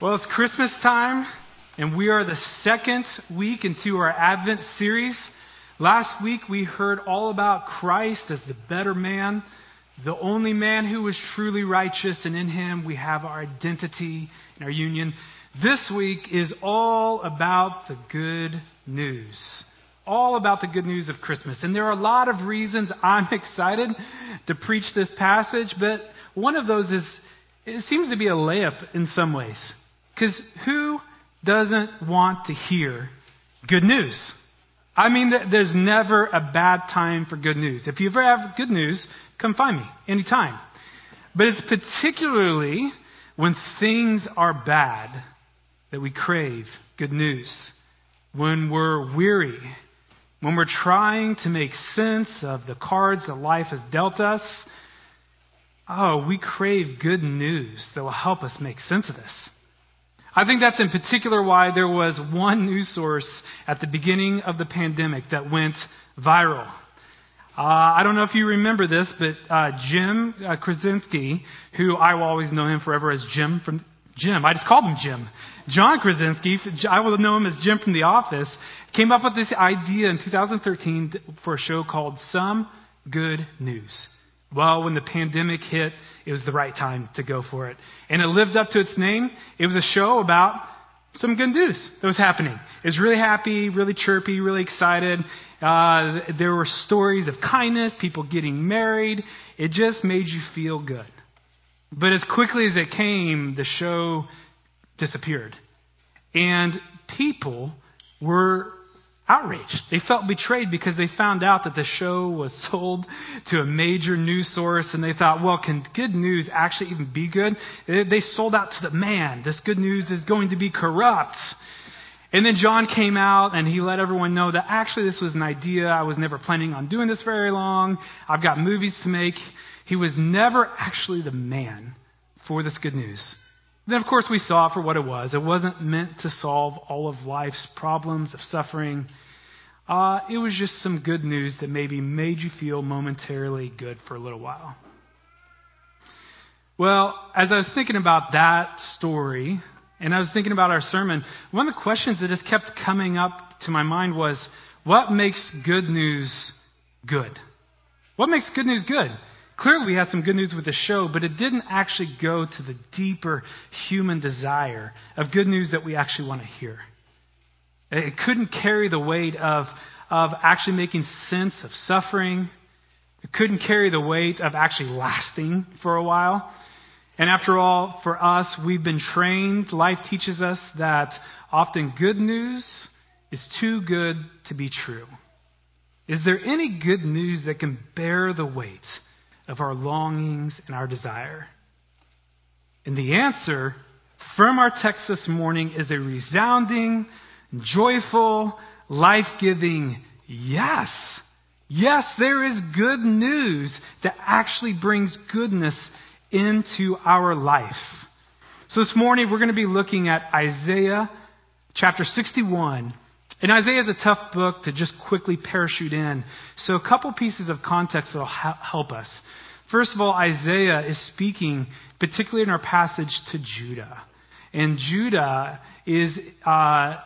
Well, it's Christmas time, and we are the second week into our Advent series. Last week we heard all about Christ as the better man, the only man who was truly righteous, and in him we have our identity and our union. This week is all about the good news. All about the good news of Christmas. And there are a lot of reasons I'm excited to preach this passage, but one of those is it seems to be a layup in some ways. Because who doesn't want to hear good news? I mean, there's never a bad time for good news. If you ever have good news, come find me anytime. But it's particularly when things are bad that we crave good news. When we're weary, when we're trying to make sense of the cards that life has dealt us, oh, we crave good news that will help us make sense of this. I think that's in particular why there was one news source at the beginning of the pandemic that went viral. Uh, I don't know if you remember this, but uh, Jim uh, Krasinski, who I will always know him forever as Jim from Jim, I just called him Jim. John Krasinski, I will know him as Jim from The Office, came up with this idea in 2013 for a show called Some Good News. Well, when the pandemic hit, it was the right time to go for it. And it lived up to its name. It was a show about some good news that was happening. It was really happy, really chirpy, really excited. Uh, there were stories of kindness, people getting married. It just made you feel good. But as quickly as it came, the show disappeared. And people were outraged. They felt betrayed because they found out that the show was sold to a major news source and they thought, well, can good news actually even be good? They sold out to the man. This good news is going to be corrupt. And then John came out and he let everyone know that actually this was an idea. I was never planning on doing this very long. I've got movies to make. He was never actually the man for this good news. Then, of course, we saw it for what it was. It wasn't meant to solve all of life's problems of suffering. Uh, it was just some good news that maybe made you feel momentarily good for a little while. Well, as I was thinking about that story, and I was thinking about our sermon, one of the questions that just kept coming up to my mind was what makes good news good? What makes good news good? Clearly, we had some good news with the show, but it didn't actually go to the deeper human desire of good news that we actually want to hear. It couldn't carry the weight of, of actually making sense of suffering. It couldn't carry the weight of actually lasting for a while. And after all, for us, we've been trained. Life teaches us that often good news is too good to be true. Is there any good news that can bear the weight of our longings and our desire? And the answer from our text this morning is a resounding, joyful, life giving yes. Yes, there is good news that actually brings goodness into our life. So this morning we're going to be looking at Isaiah chapter 61. And Isaiah is a tough book to just quickly parachute in. So a couple pieces of context will help us. First of all, Isaiah is speaking, particularly in our passage, to Judah. And Judah is uh,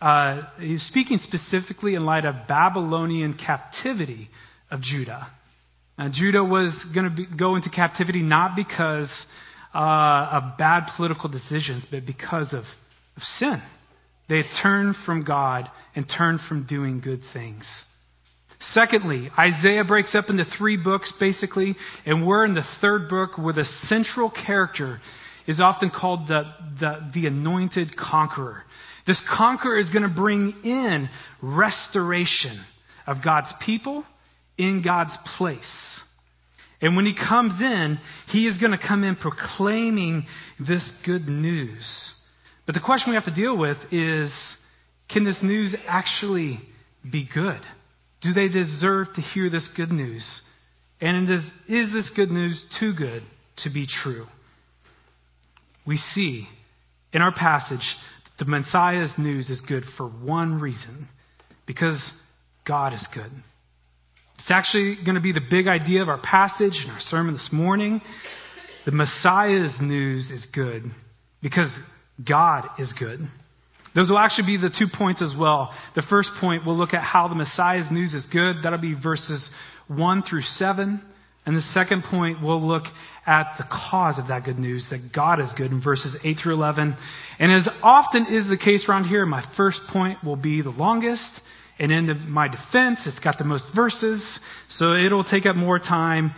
uh, he's speaking specifically in light of Babylonian captivity of Judah. Now, Judah was going to go into captivity not because uh, of bad political decisions, but because of, of sin. They turned from God and turned from doing good things. Secondly, Isaiah breaks up into three books basically, and we're in the third book where the central character is often called the, the, the anointed conqueror. This conqueror is going to bring in restoration of God's people in God's place. And when he comes in, he is going to come in proclaiming this good news. But the question we have to deal with is can this news actually be good? Do they deserve to hear this good news? And is, is this good news too good to be true? We see in our passage that the Messiah's news is good for one reason because God is good. It's actually going to be the big idea of our passage and our sermon this morning. The Messiah's news is good because God is good. Those will actually be the two points as well. The first point, we'll look at how the Messiah's news is good. That'll be verses 1 through 7. And the second point, we'll look at the cause of that good news, that God is good in verses 8 through 11. And as often is the case around here, my first point will be the longest. And in my defense, it's got the most verses, so it'll take up more time.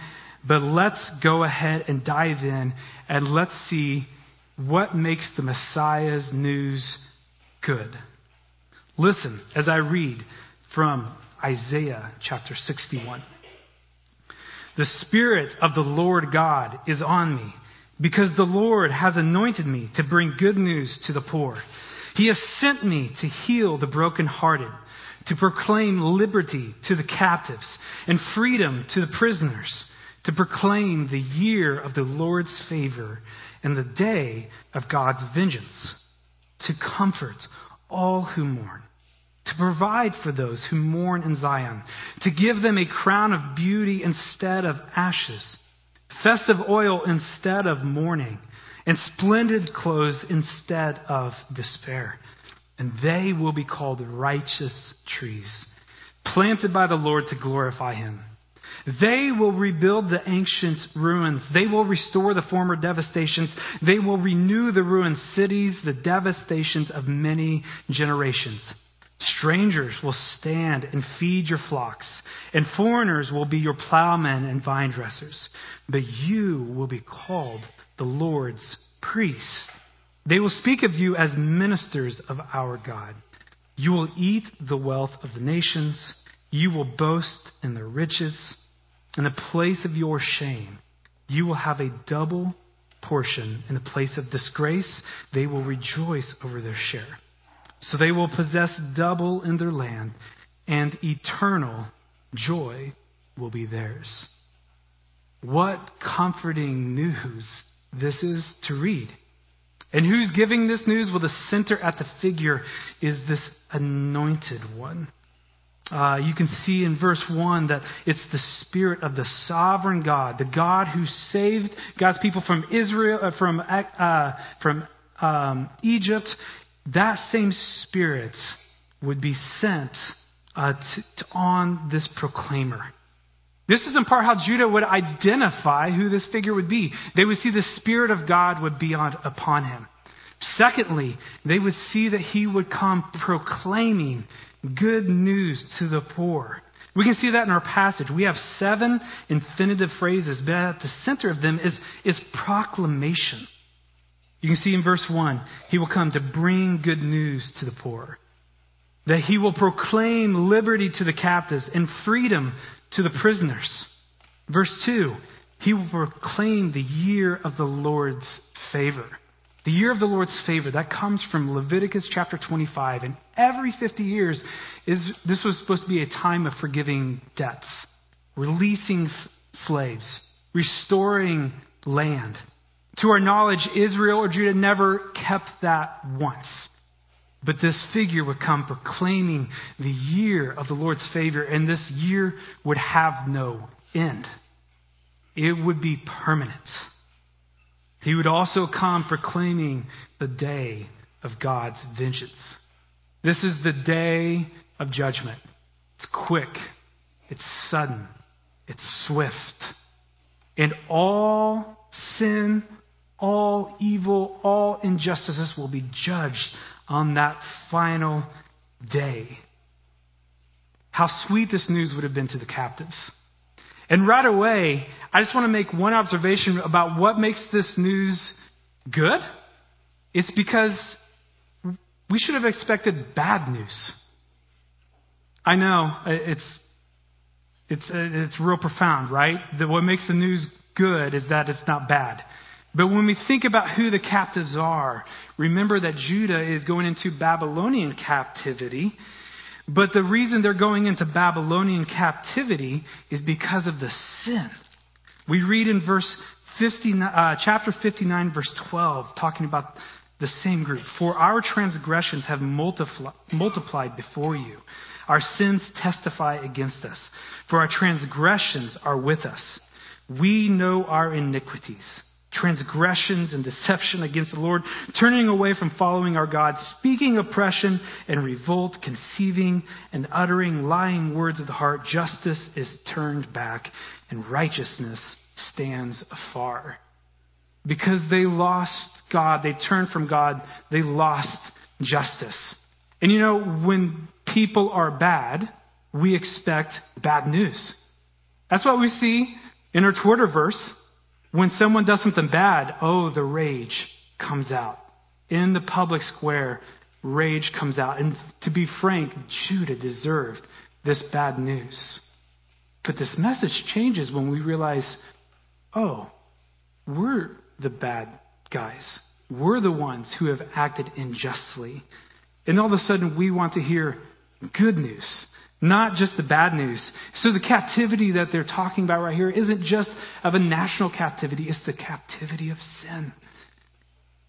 But let's go ahead and dive in and let's see what makes the Messiah's news good. Listen as I read from Isaiah chapter 61. The Spirit of the Lord God is on me, because the Lord has anointed me to bring good news to the poor. He has sent me to heal the brokenhearted, to proclaim liberty to the captives and freedom to the prisoners, to proclaim the year of the Lord's favor and the day of God's vengeance, to comfort all who mourn to provide for those who mourn in Zion, to give them a crown of beauty instead of ashes, festive oil instead of mourning, and splendid clothes instead of despair. And they will be called righteous trees, planted by the Lord to glorify him. They will rebuild the ancient ruins. They will restore the former devastations. They will renew the ruined cities, the devastations of many generations. Strangers will stand and feed your flocks, and foreigners will be your plowmen and vine dressers. But you will be called the Lord's priests. They will speak of you as ministers of our God. You will eat the wealth of the nations. You will boast in their riches. In the place of your shame, you will have a double portion. In the place of disgrace, they will rejoice over their share. So they will possess double in their land, and eternal joy will be theirs. What comforting news this is to read. And who's giving this news? Well, the center at the figure is this anointed one. Uh, you can see in verse 1 that it's the Spirit of the sovereign God, the God who saved God's people from Israel, uh, from, uh, from um, Egypt that same Spirit would be sent uh, on this proclaimer. This is in part how Judah would identify who this figure would be. They would see the Spirit of God would be on, upon him. Secondly, they would see that he would come proclaiming good news to the poor. We can see that in our passage. We have seven infinitive phrases, but at the center of them is, is proclamation. You can see in verse 1, he will come to bring good news to the poor. That he will proclaim liberty to the captives and freedom to the prisoners. Verse 2, he will proclaim the year of the Lord's favor. The year of the Lord's favor, that comes from Leviticus chapter 25. And every 50 years, is, this was supposed to be a time of forgiving debts, releasing slaves, restoring land. To our knowledge, Israel or Judah never kept that once. But this figure would come proclaiming the year of the Lord's favor, and this year would have no end. It would be permanent. He would also come proclaiming the day of God's vengeance. This is the day of judgment. It's quick, it's sudden, it's swift. And all sin, all evil, all injustices will be judged on that final day. How sweet this news would have been to the captives. And right away, I just want to make one observation about what makes this news good. It's because we should have expected bad news. I know uh, it's it's uh, it's real profound, right? That what makes the news good is that it's not bad. But when we think about who the captives are, remember that Judah is going into Babylonian captivity. But the reason they're going into Babylonian captivity is because of the sin. We read in verse 59, uh, chapter 59, verse 12, talking about the same group. For our transgressions have multipli- multiplied before you. Our sins testify against us. For our transgressions are with us. We know our iniquities transgressions and deception against the Lord, turning away from following our God, speaking oppression and revolt, conceiving and uttering lying words of the heart, justice is turned back and righteousness stands afar. Because they lost God, they turned from God, they lost justice. And you know, when people are bad, we expect bad news. That's what we see in our Twitter verse. When someone does something bad, oh, the rage comes out. In the public square, rage comes out. And to be frank, Judah deserved this bad news. But this message changes when we realize, oh, we're the bad guys. We're the ones who have acted unjustly. And all of a sudden, we want to hear good news, not just the bad news. So the captivity that they're talking about right here isn't just of a national captivity, it's the captivity of sin.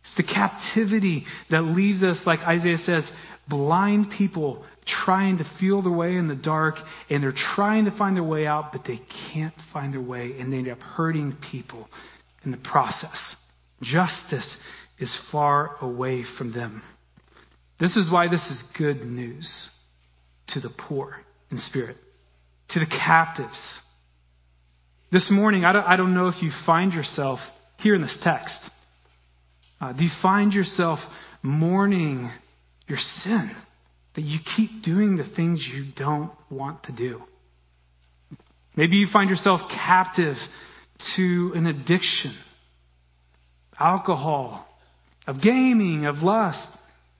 It's the captivity that leaves us, like Isaiah says, blind people trying to feel their way in the dark, and they're trying to find their way out, but they can't find their way, and they end up hurting people in the process. Justice is far away from them. This is why this is good news to the poor in spirit, to the captives. This morning, I don't, I don't know if you find yourself here in this text. Uh, do you find yourself mourning your sin? That you keep doing the things you don't want to do? Maybe you find yourself captive to an addiction, alcohol, of gaming, of lust.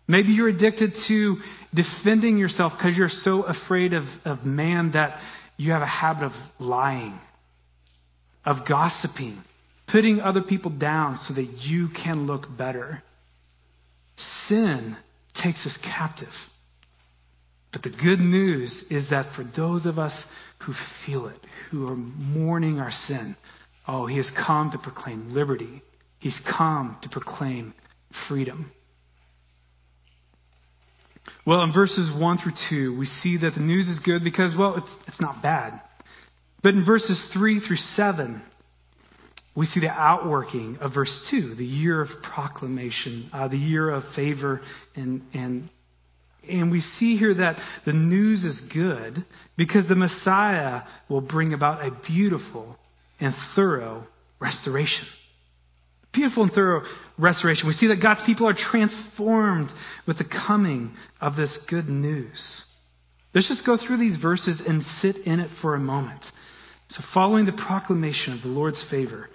Maybe you're addicted to defending yourself because you're so afraid of, of man that you have a habit of lying, of gossiping, putting other people down so that you can look better. Sin takes us captive. But the good news is that for those of us who feel it, who are mourning our sin, oh, he has come to proclaim liberty. He's come to proclaim freedom. Well, in verses 1 through 2, we see that the news is good because, well, it's, it's not bad. But in verses 3 through 7, we see the outworking of verse 2, the year of proclamation, uh, the year of favor. And, and, and we see here that the news is good because the Messiah will bring about a beautiful and thorough restoration beautiful and thorough restoration. We see that God's people are transformed with the coming of this good news. Let's just go through these verses and sit in it for a moment. So, following the proclamation of the Lord's favor,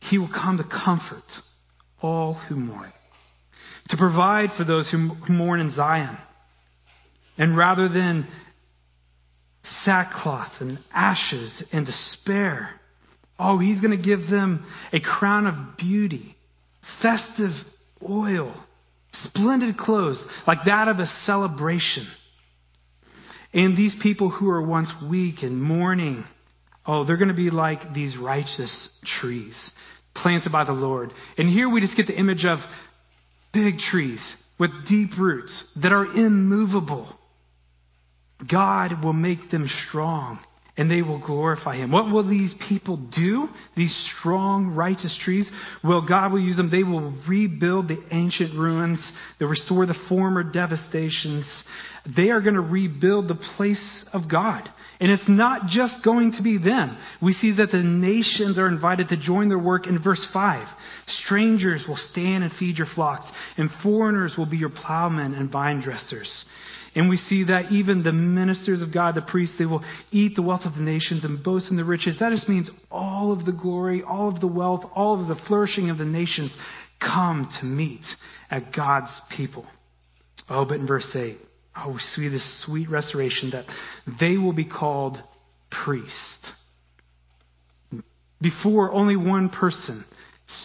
He will come to comfort all who mourn, to provide for those who mourn in Zion. And rather than sackcloth and ashes and despair, Oh, he's going to give them a crown of beauty, festive oil, splendid clothes, like that of a celebration. And these people who are once weak and mourning, oh, they're going to be like these righteous trees planted by the Lord. And here we just get the image of big trees with deep roots that are immovable. God will make them strong and they will glorify him. What will these people do? These strong, righteous trees? Well, God will use them. They will rebuild the ancient ruins. They'll restore the former devastations. They are going to rebuild the place of God. And it's not just going to be them. We see that the nations are invited to join their work in verse 5. Strangers will stand and feed your flocks, and foreigners will be your plowmen and vine dressers. And we see that even the ministers of God, the priests, they will eat the wealth of the nations and boast in the riches. That just means all of the glory, all of the wealth, all of the flourishing of the nations come to meet at God's people. Oh, but in verse 8, oh, we this sweet restoration that they will be called priests. Before, only one person,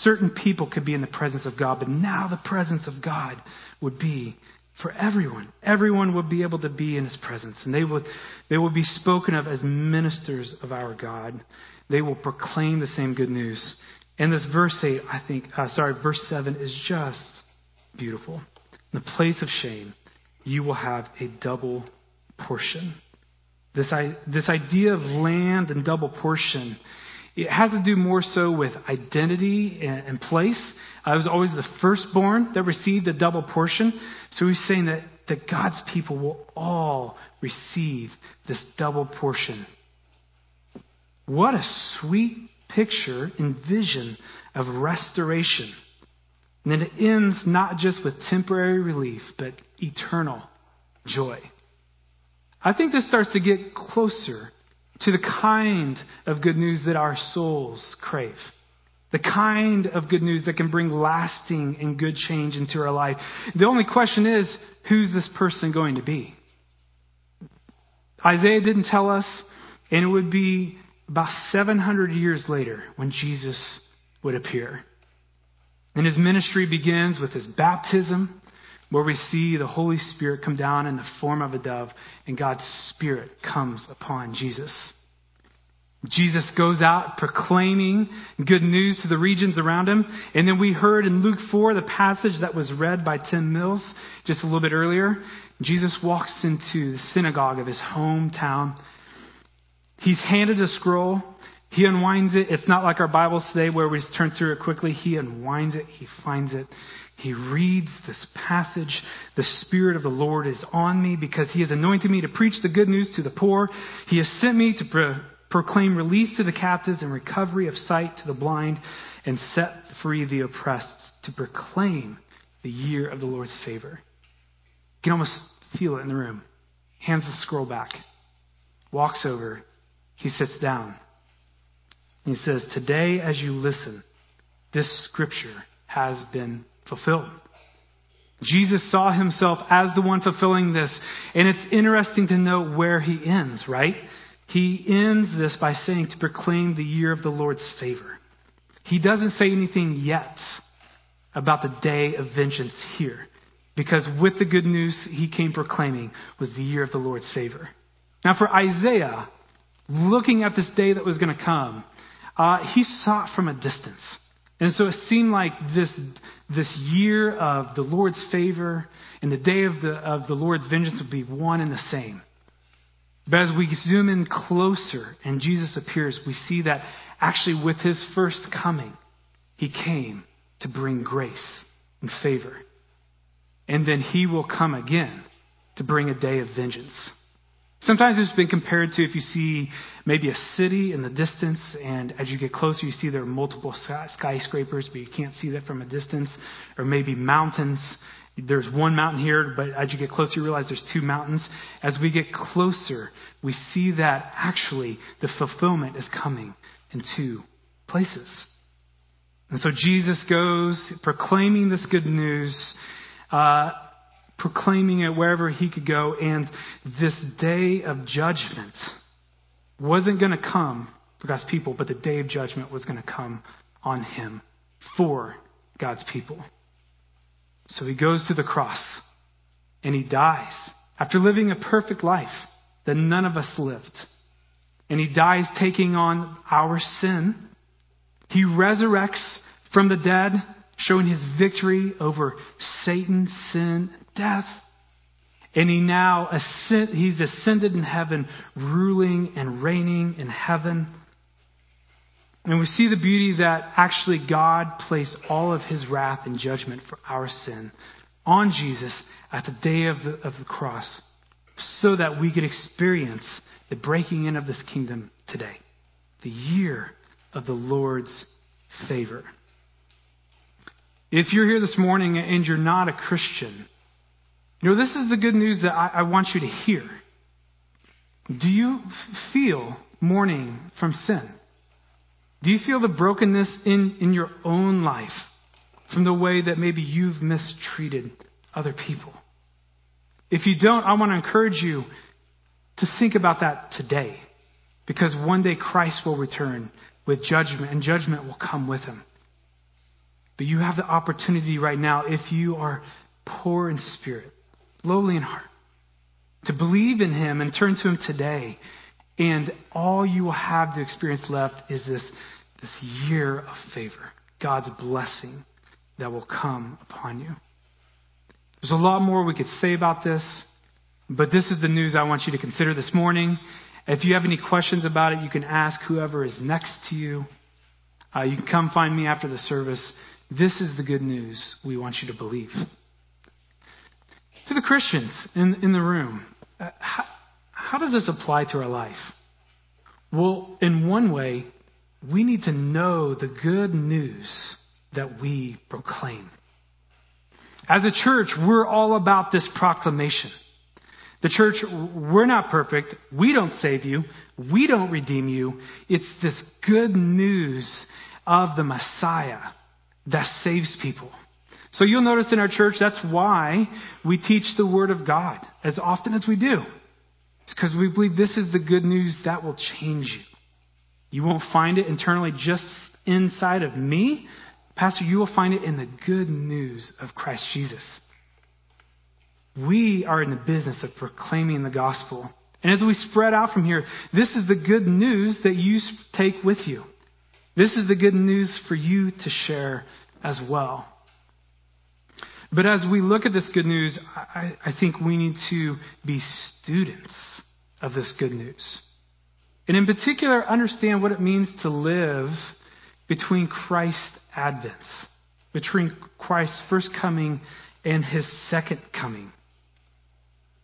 certain people could be in the presence of God, but now the presence of God would be for everyone. Everyone would be able to be in his presence, and they would, they would be spoken of as ministers of our God. They will proclaim the same good news. And this verse 8, I think, uh, sorry, verse 7 is just beautiful. In the place of shame, you will have a double portion. This, I, this idea of land and double portion it has to do more so with identity and place. I was always the firstborn that received a double portion. So he's saying that, that God's people will all receive this double portion. What a sweet picture and vision of restoration. And then it ends not just with temporary relief, but eternal joy. I think this starts to get closer to the kind of good news that our souls crave. The kind of good news that can bring lasting and good change into our life. The only question is, who's this person going to be? Isaiah didn't tell us, and it would be about 700 years later when Jesus would appear. And his ministry begins with his baptism, where we see the Holy Spirit come down in the form of a dove, and God's Spirit comes upon Jesus. Jesus goes out proclaiming good news to the regions around him. And then we heard in Luke 4, the passage that was read by Tim Mills just a little bit earlier. Jesus walks into the synagogue of his hometown. He's handed a scroll. He unwinds it. It's not like our Bibles today where we just turn through it quickly. He unwinds it. He finds it. He reads this passage. The Spirit of the Lord is on me because He has anointed me to preach the good news to the poor. He has sent me to pro- proclaim release to the captives and recovery of sight to the blind and set free the oppressed, to proclaim the year of the Lord's favor. You can almost feel it in the room. Hands the scroll back, walks over, he sits down. He says, Today, as you listen, this scripture has been fulfilled. Jesus saw himself as the one fulfilling this. And it's interesting to note where he ends, right? He ends this by saying to proclaim the year of the Lord's favor. He doesn't say anything yet about the day of vengeance here. Because with the good news he came proclaiming was the year of the Lord's favor. Now for Isaiah, looking at this day that was going to come, uh, he saw it from a distance. And so it seemed like this, this year of the Lord's favor and the day of the, of the Lord's vengeance would be one and the same. But as we zoom in closer and Jesus appears, we see that actually with his first coming, he came to bring grace and favor. And then he will come again to bring a day of vengeance. Sometimes it's been compared to if you see maybe a city in the distance, and as you get closer, you see there are multiple skyscrapers, but you can't see that from a distance, or maybe mountains. There's one mountain here, but as you get closer, you realize there's two mountains. As we get closer, we see that actually the fulfillment is coming in two places. And so Jesus goes proclaiming this good news. Uh, proclaiming it wherever he could go. And this day of judgment wasn't going to come for God's people, but the day of judgment was going to come on him for God's people. So he goes to the cross and he dies after living a perfect life that none of us lived. And he dies taking on our sin. He resurrects from the dead, showing his victory over Satan, sin, death. And he now ascend, he's ascended in heaven, ruling and reigning in heaven. And we see the beauty that actually God placed all of his wrath and judgment for our sin on Jesus at the day of the, of the cross so that we could experience the breaking in of this kingdom today, the year of the Lord's favor. If you're here this morning and you're not a Christian, you know, this is the good news that I, I want you to hear. Do you feel mourning from sin? Do you feel the brokenness in, in your own life from the way that maybe you've mistreated other people? If you don't, I want to encourage you to think about that today. Because one day Christ will return with judgment, and judgment will come with him. But you have the opportunity right now, if you are poor in spirit, lowly in heart, to believe in Him and turn to Him today. And all you will have to experience left is this, this year of favor, God's blessing that will come upon you. There's a lot more we could say about this, but this is the news I want you to consider this morning. If you have any questions about it, you can ask whoever is next to you. Uh, you can come find me after the service. This is the good news we want you to believe. To the Christians in, in the room, uh, how, how does this apply to our life? Well, in one way, we need to know the good news that we proclaim. As a church, we're all about this proclamation. The church, we're not perfect. We don't save you. We don't redeem you. It's this good news of the Messiah that saves people. So you'll notice in our church, that's why we teach the Word of God as often as we do. It's because we believe this is the good news that will change you. You won't find it internally just inside of me. Pastor, you will find it in the good news of Christ Jesus. We are in the business of proclaiming the gospel. And as we spread out from here, this is the good news that you take with you. This is the good news for you to share as well. But as we look at this good news, I, I, think we need to be students of this good news. And in particular, understand what it means to live between Christ's advents, between Christ's first coming and his second coming.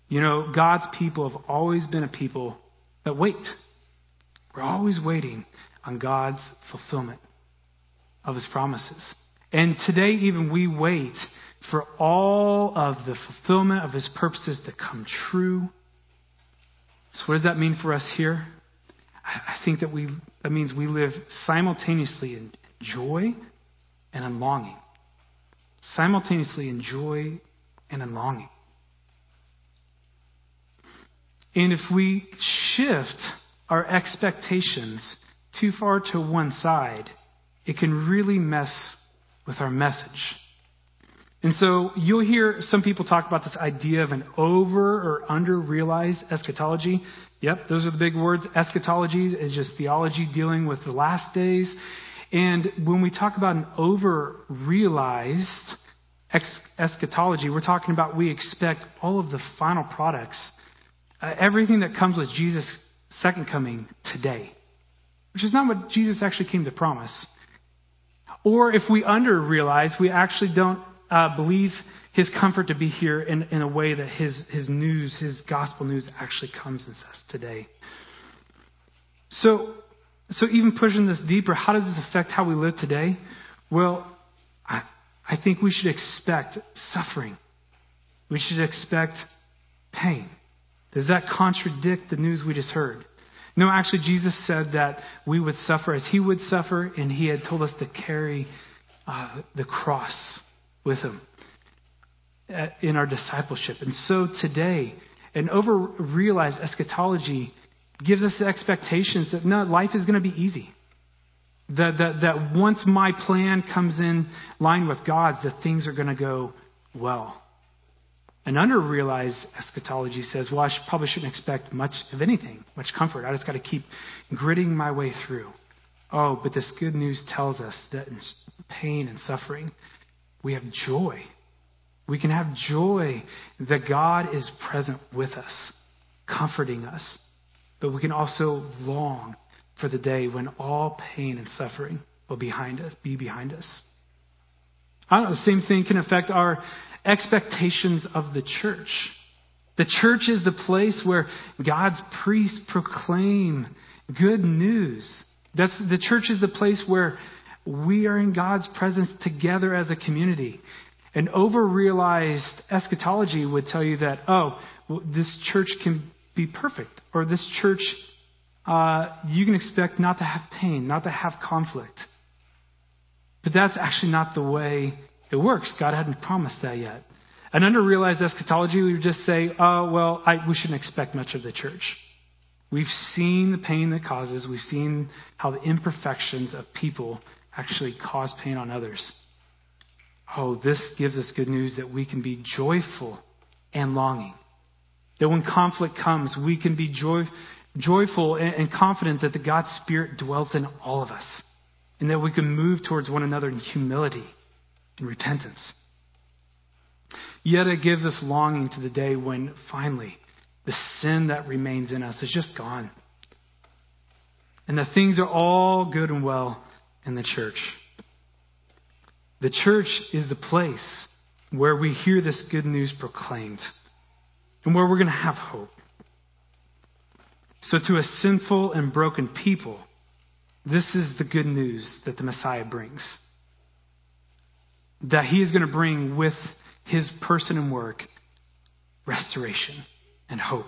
You know, God's people have always been a people that wait. We're always waiting on God's fulfillment of his promises. And today, even we wait for all of the fulfillment of his purposes to come true. So, what does that mean for us here? I think that we that means we live simultaneously in joy and in longing. Simultaneously in joy and in longing. And if we shift our expectations too far to one side, it can really mess with our message. And so you'll hear some people talk about this idea of an over or under realized eschatology. Yep, those are the big words. Eschatology is just theology dealing with the last days. And when we talk about an over realized eschatology, we're talking about we expect all of the final products, uh, everything that comes with Jesus' second coming today which is not what Jesus actually came to promise. Or if we under realize, we actually don't uh, believe his comfort to be here in, in a way that his, his news, his gospel news actually comes and says today. So, so even pushing this deeper, how does this affect how we live today? Well, I, I think we should expect suffering. We should expect pain. Does that contradict the news we just heard? No, actually, Jesus said that we would suffer as he would suffer, and he had told us to carry uh, the cross with him uh, in our discipleship. And so today, an over realized eschatology gives us expectations that no, life is going to be easy. That, that, that once my plan comes in line with God's, that things are going to go well. An under-realized eschatology says, well, I should, probably shouldn't expect much of anything, much comfort. I just got to keep gritting my way through. Oh, but this good news tells us that in pain and suffering, we have joy. We can have joy that God is present with us, comforting us. But we can also long for the day when all pain and suffering will behind us, be behind us. I don't know, the same thing can affect our expectations of the church. The church is the place where God's priests proclaim good news. That's, the church is the place where we are in God's presence together as a community. An over realized eschatology would tell you that, oh, this church can be perfect, or this church, uh, you can expect not to have pain, not to have conflict. But that's actually not the way it works. God hadn't promised that yet. An under-realized eschatology, we would just say, oh, well, I, we shouldn't expect much of the church. We've seen the pain that causes. We've seen how the imperfections of people actually cause pain on others. Oh, this gives us good news that we can be joyful and longing. That when conflict comes, we can be joy, joyful and, and confident that the God Spirit dwells in all of us. And that we can move towards one another in humility and repentance. Yet it gives us longing to the day when finally the sin that remains in us is just gone. and that things are all good and well in the church. The church is the place where we hear this good news proclaimed and where we're going to have hope. So, to a sinful and broken people, this is the good news that the Messiah brings. That he is going to bring with his person and work restoration and hope.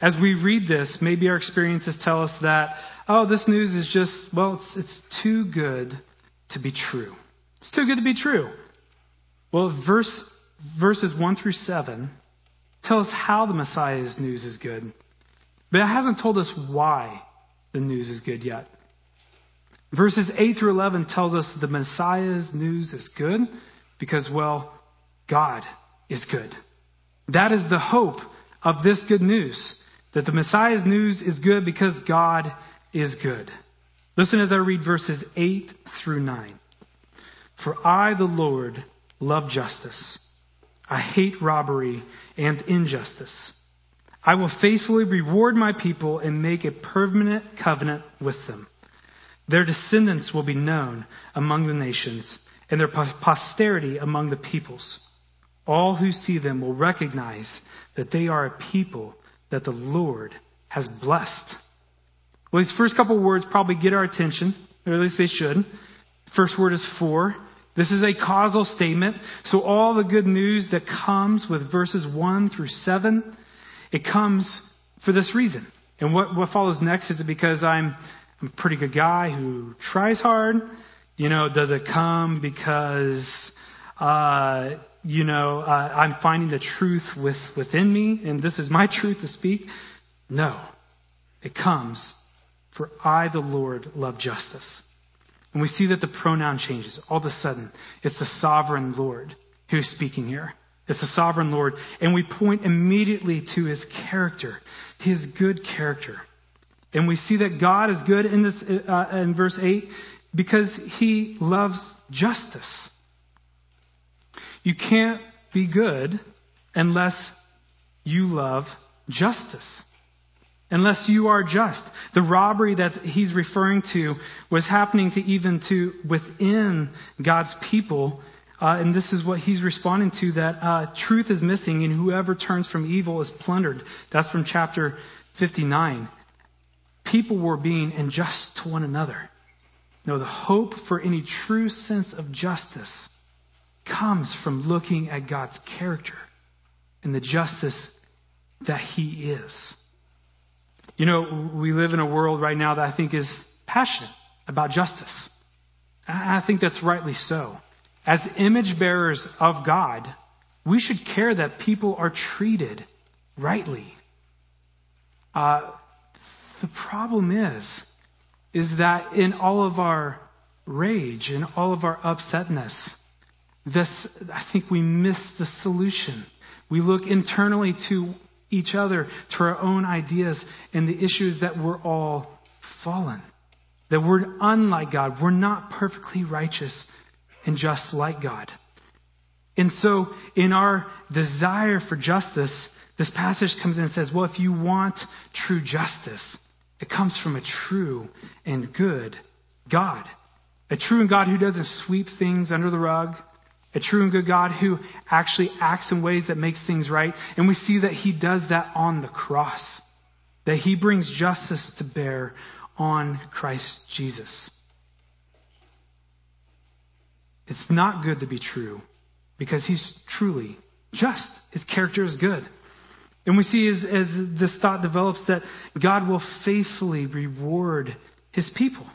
As we read this, maybe our experiences tell us that, oh, this news is just, well, it's, it's too good to be true. It's too good to be true. Well, verse, verses 1 through 7 tell us how the Messiah's news is good, but it hasn't told us why the news is good yet. Verses 8 through 11 tells us the Messiah's news is good because, well, God is good. That is the hope of this good news that the Messiah's news is good because God is good. Listen as I read verses 8 through 9. For I, the Lord, love justice. I hate robbery and injustice. I will faithfully reward my people and make a permanent covenant with them. Their descendants will be known among the nations, and their posterity among the peoples. All who see them will recognize that they are a people that the Lord has blessed. Well, these first couple words probably get our attention, or at least they should. First word is for. This is a causal statement. So all the good news that comes with verses 1 through 7, it comes for this reason. And what, what follows next is it because I'm, I'm a pretty good guy who tries hard? You know, does it come because, uh, you know, uh, I'm finding the truth with, within me and this is my truth to speak? No. It comes for I, the Lord, love justice. And we see that the pronoun changes. All of a sudden, it's the sovereign Lord who's speaking here. It's the sovereign Lord. And we point immediately to his character, his good character. And we see that God is good in, this, uh, in verse 8 because he loves justice. You can't be good unless you love justice unless you are just. The robbery that he's referring to was happening to even to within God's people. Uh, and this is what he's responding to that uh, truth is missing, and whoever turns from evil is plundered. That's from chapter 59. People were being unjust to one another. No, the hope for any true sense of justice comes from looking at God's character and the justice that He is. You know, we live in a world right now that I think is passionate about justice. I think that's rightly so. As image bearers of God, we should care that people are treated rightly. Uh, the problem is, is that in all of our rage and all of our upsetness, this, I think we miss the solution. We look internally to each other, to our own ideas, and the issue is that we're all fallen. That we're unlike God. We're not perfectly righteous and just like God. And so, in our desire for justice, this passage comes in and says, well, if you want true justice, it comes from a true and good God. A true and God who doesn't sweep things under the rug, a true and good God who actually acts in ways that makes things right. And we see that he does that on the cross. That he brings justice to bear on Christ Jesus. It's not good to be true because he's truly just. His character is good. And we see as, as this thought develops that God will faithfully reward his people.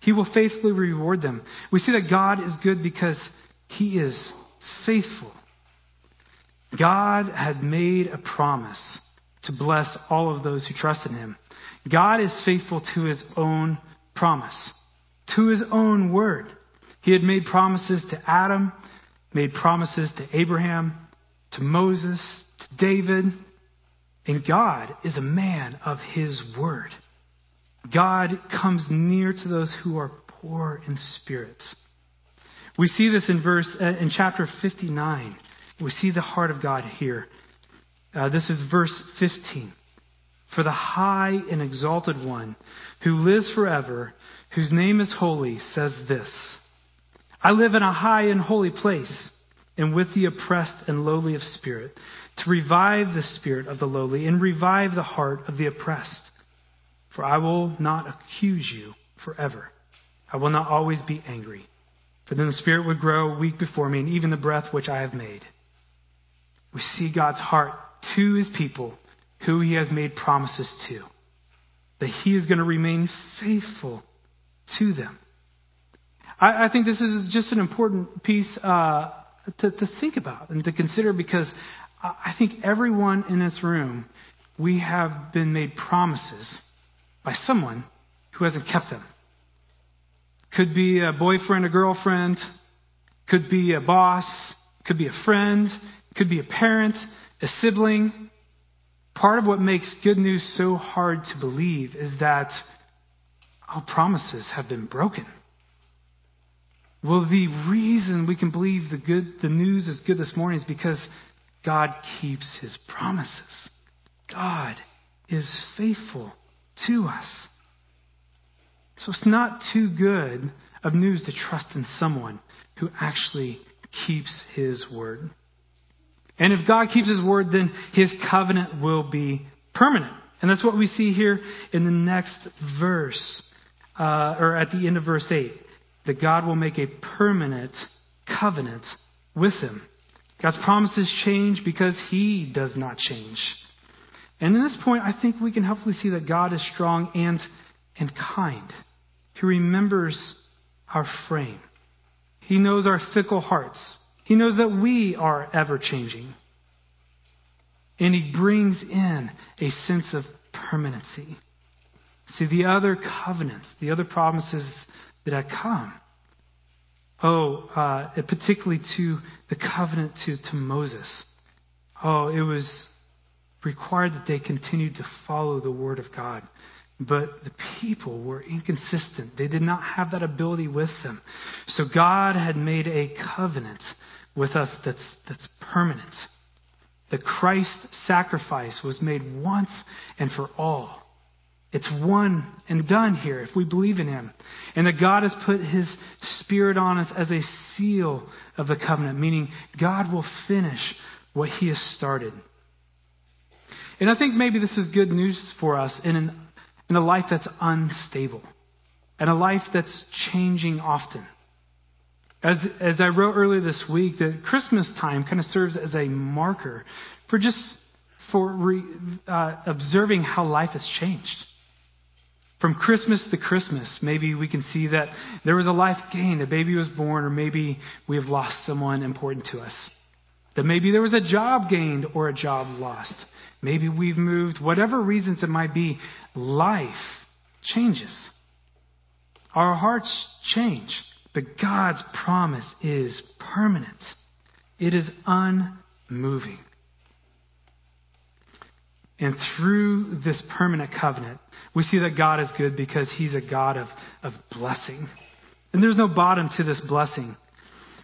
He will faithfully reward them. We see that God is good because he is faithful. God had made a promise to bless all of those who trust in him. God is faithful to his own promise, to his own word. He had made promises to Adam, made promises to Abraham, to Moses, to David, and God is a man of his word. God comes near to those who are poor in spirits. We see this in verse uh, in chapter 59. We see the heart of God here. Uh, this is verse 15. For the high and exalted one who lives forever, whose name is holy, says this I live in a high and holy place, and with the oppressed and lowly of spirit, to revive the spirit of the lowly and revive the heart of the oppressed. For I will not accuse you forever. I will not always be angry. For then the spirit would grow weak before me, and even the breath which I have made. We see God's heart to his people who he has made promises to, that he is going to remain faithful to them. I, I think this is just an important piece uh, to, to think about and to consider because I think everyone in this room, we have been made promises by someone who hasn't kept them. Could be a boyfriend, a girlfriend, could be a boss, could be a friend, could be a parent, a sibling, Part of what makes good news so hard to believe is that our promises have been broken. Well, the reason we can believe the good, the news is good this morning is because God keeps his promises. God is faithful to us. So it's not too good of news to trust in someone who actually keeps his word. And if God keeps his word, then his covenant will be permanent. And that's what we see here in the next verse, uh, or at the end of verse 8, that God will make a permanent covenant with him. God's promises change because he does not change. And in this point, I think we can hopefully see that God is strong and, and kind. He remembers our frame. He knows our fickle hearts. He knows that we are ever changing. And he brings in a sense of permanency. See, the other covenants, the other promises that had come, oh, uh, particularly to the covenant to, to Moses, oh, it was required that they continued to follow the word of God. But the people were inconsistent. They did not have that ability with them. So God had made a covenant with us that's, that's permanent. The Christ sacrifice was made once and for all. It's one and done here if we believe in Him. And that God has put His Spirit on us as a seal of the covenant, meaning God will finish what He has started. And I think maybe this is good news for us in, an, in a life that's unstable, and a life that's changing often. As, as I wrote earlier this week, that Christmas time kind of serves as a marker for just for re, uh, observing how life has changed. From Christmas to Christmas, maybe we can see that there was a life gained, a baby was born, or maybe we have lost someone important to us. That maybe there was a job gained or a job lost. Maybe we've moved, whatever reasons it might be, life changes. Our hearts change. But God's promise is permanent, it is unmoving. And through this permanent covenant, we see that God is good because He's a God of, of blessing. And there's no bottom to this blessing.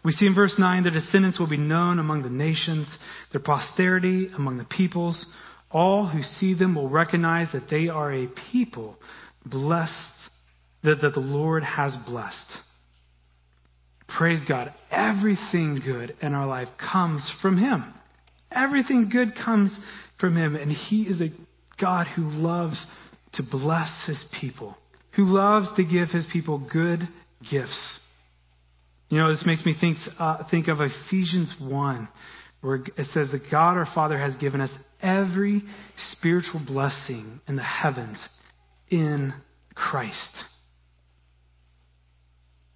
We see in verse 9 their descendants will be known among the nations, their posterity among the peoples. All who see them will recognize that they are a people blessed, that, that the Lord has blessed. Praise God. Everything good in our life comes from Him. Everything good comes from Him. And He is a God who loves to bless His people, who loves to give His people good gifts. You know, this makes me think, uh, think of Ephesians 1, where it says that God our Father has given us every spiritual blessing in the heavens in Christ.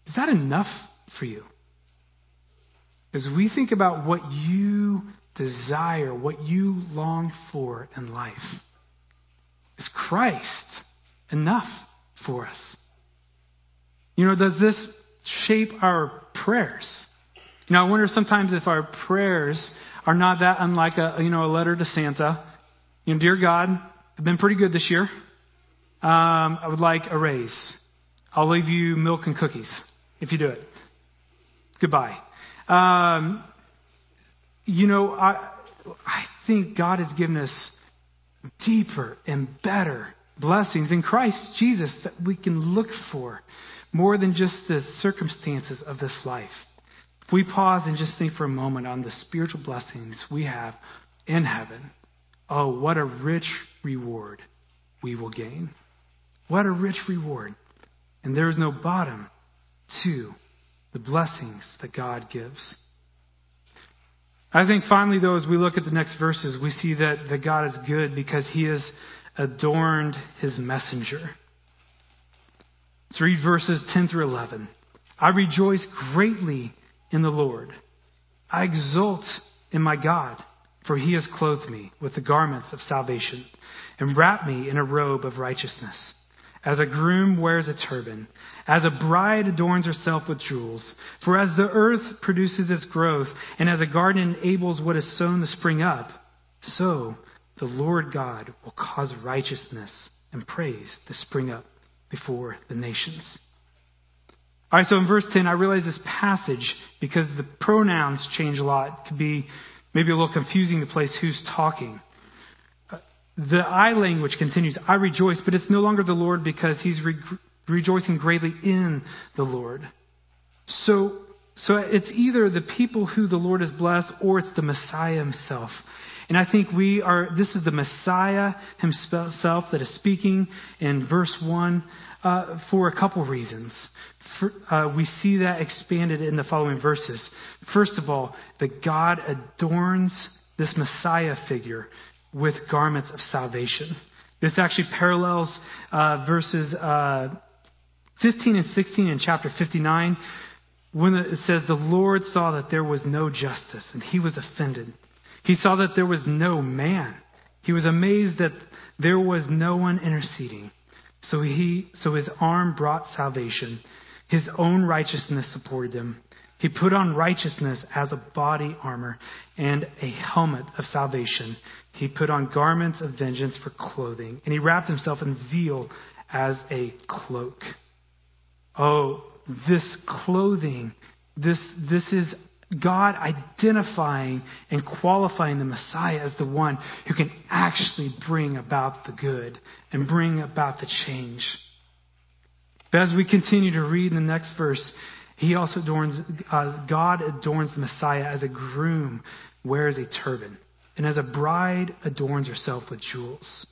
Is that enough for you. As we think about what you desire, what you long for in life, is Christ enough for us? You know, does this shape our prayers? You know, I wonder sometimes if our prayers are not that unlike a you know a letter to Santa. You know, dear God, I've been pretty good this year. Um, I would like a raise. I'll leave you milk and cookies if you do it. Goodbye. Um, you know, I, I think God has given us deeper and better blessings in Christ Jesus that we can look for more than just the circumstances of this life. If we pause and just think for a moment on the spiritual blessings we have in heaven, oh, what a rich reward we will gain. What a rich reward. And there is no bottom to the blessings that God gives. I think finally, though, as we look at the next verses, we see that, that God is good because he has adorned his messenger. Let's read verses 10 through 11. I rejoice greatly in the Lord. I exult in my God, for he has clothed me with the garments of salvation and wrapped me in a robe of righteousness. As a groom wears a turban, as a bride adorns herself with jewels. For as the earth produces its growth, and as a garden enables what is sown to spring up, so the Lord God will cause righteousness and praise to spring up before the nations. All right, so in verse 10, I realize this passage, because the pronouns change a lot, it could be maybe a little confusing to place who's talking. Uh, the I language continues, I rejoice, but it's no longer the Lord because he's re- rejoicing greatly in the Lord. So, so it's either the people who the Lord has blessed or it's the Messiah himself. And I think we are, this is the Messiah himself that is speaking in verse 1 uh, for a couple reasons. For, uh, we see that expanded in the following verses. First of all, that God adorns this Messiah figure with garments of salvation. This actually parallels uh, verses uh, 15 and 16 in chapter 59 when it says, The Lord saw that there was no justice, and he was offended. He saw that there was no man. He was amazed that there was no one interceding. So he so his arm brought salvation. His own righteousness supported him. He put on righteousness as a body armor and a helmet of salvation. He put on garments of vengeance for clothing, and he wrapped himself in zeal as a cloak. Oh, this clothing, this, this is God identifying and qualifying the Messiah as the one who can actually bring about the good and bring about the change. But as we continue to read in the next verse, he also adorns, uh, God adorns the Messiah as a groom wears a turban, and as a bride adorns herself with jewels.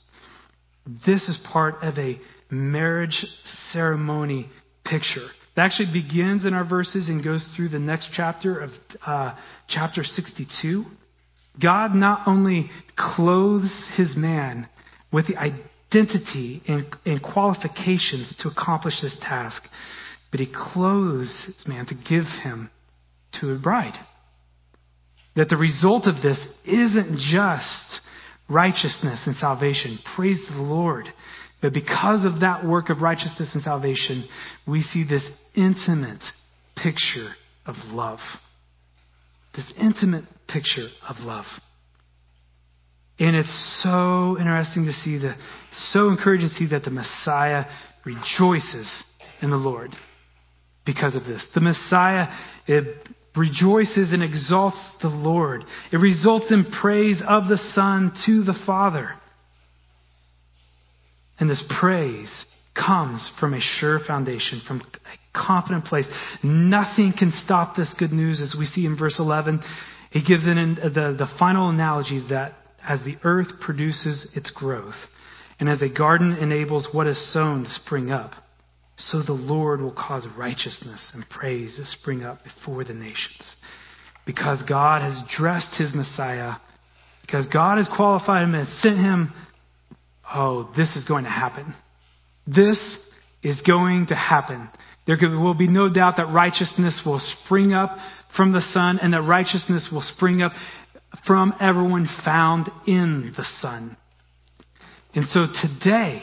This is part of a marriage ceremony picture that actually begins in our verses and goes through the next chapter of uh, chapter 62. God not only clothes his man with the identity and, and qualifications to accomplish this task, but he clothes his man to give him to a bride. That the result of this isn't just righteousness and salvation. Praise the Lord. But because of that work of righteousness and salvation, we see this intimate picture of love. This intimate picture of love. And it's so interesting to see the, so encouraging to see that the Messiah rejoices in the Lord because of this. The Messiah it rejoices and exalts the Lord. It results in praise of the Son to the Father. And this praise comes from a sure foundation, from a confident place. Nothing can stop this good news, as we see in verse 11. He gives in the, the final analogy that as the earth produces its growth, and as a garden enables what is sown to spring up, so the Lord will cause righteousness and praise to spring up before the nations. Because God has dressed his Messiah, because God has qualified him and sent him oh, this is going to happen. This is going to happen. There will be no doubt that righteousness will spring up from the Son and that righteousness will spring up from everyone found in the Son. And so today,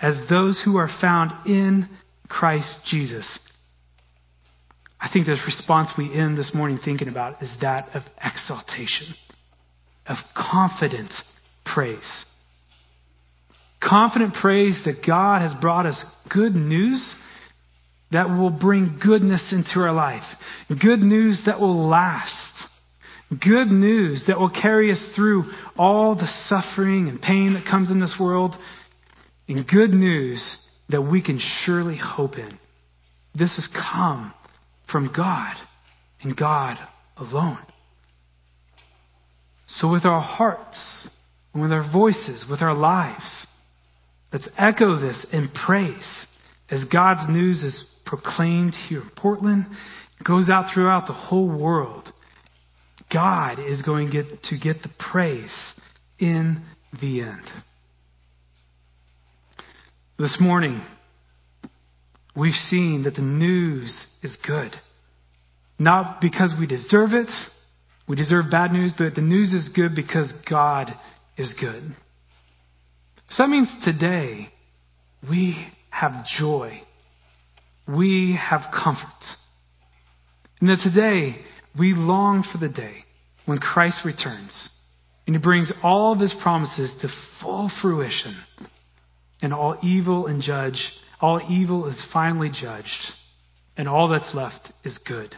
as those who are found in Christ Jesus, I think the response we end this morning thinking about is that of exaltation, of confident praise. Confident praise that God has brought us good news that will bring goodness into our life. Good news that will last. Good news that will carry us through all the suffering and pain that comes in this world. And good news that we can surely hope in. This has come from God and God alone. So, with our hearts, and with our voices, with our lives, let's echo this in praise as God's news is proclaimed here in Portland, goes out throughout the whole world. God is going to get, to get the praise in the end. This morning, we've seen that the news is good. Not because we deserve it, we deserve bad news, but the news is good because God is good. So that means today we have joy. We have comfort. And that today we long for the day when Christ returns and he brings all of his promises to full fruition and all evil and judge, all evil is finally judged and all that's left is good.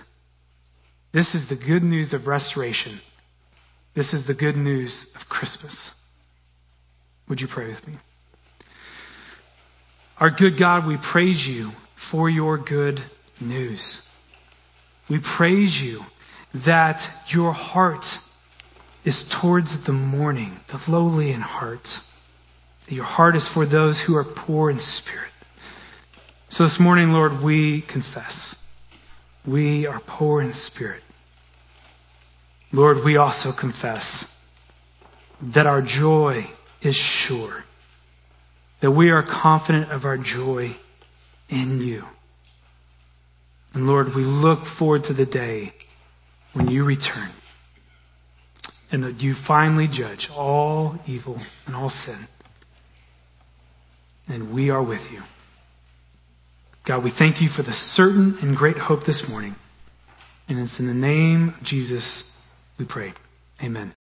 This is the good news of restoration. This is the good news of Christmas. Would you pray with me? Our good God, we praise you for your good news. We praise you that your heart is towards the mourning, the lowly in heart. That your heart is for those who are poor in spirit. So this morning, Lord, we confess we are poor in spirit. Lord, we also confess that our joy is sure, that we are confident of our joy in you. And Lord, we look forward to the day when you return and that you finally judge all evil and all sin. And we are with you. God, we thank you for the certain and great hope this morning. And it's in the name of Jesus we pray. Amen.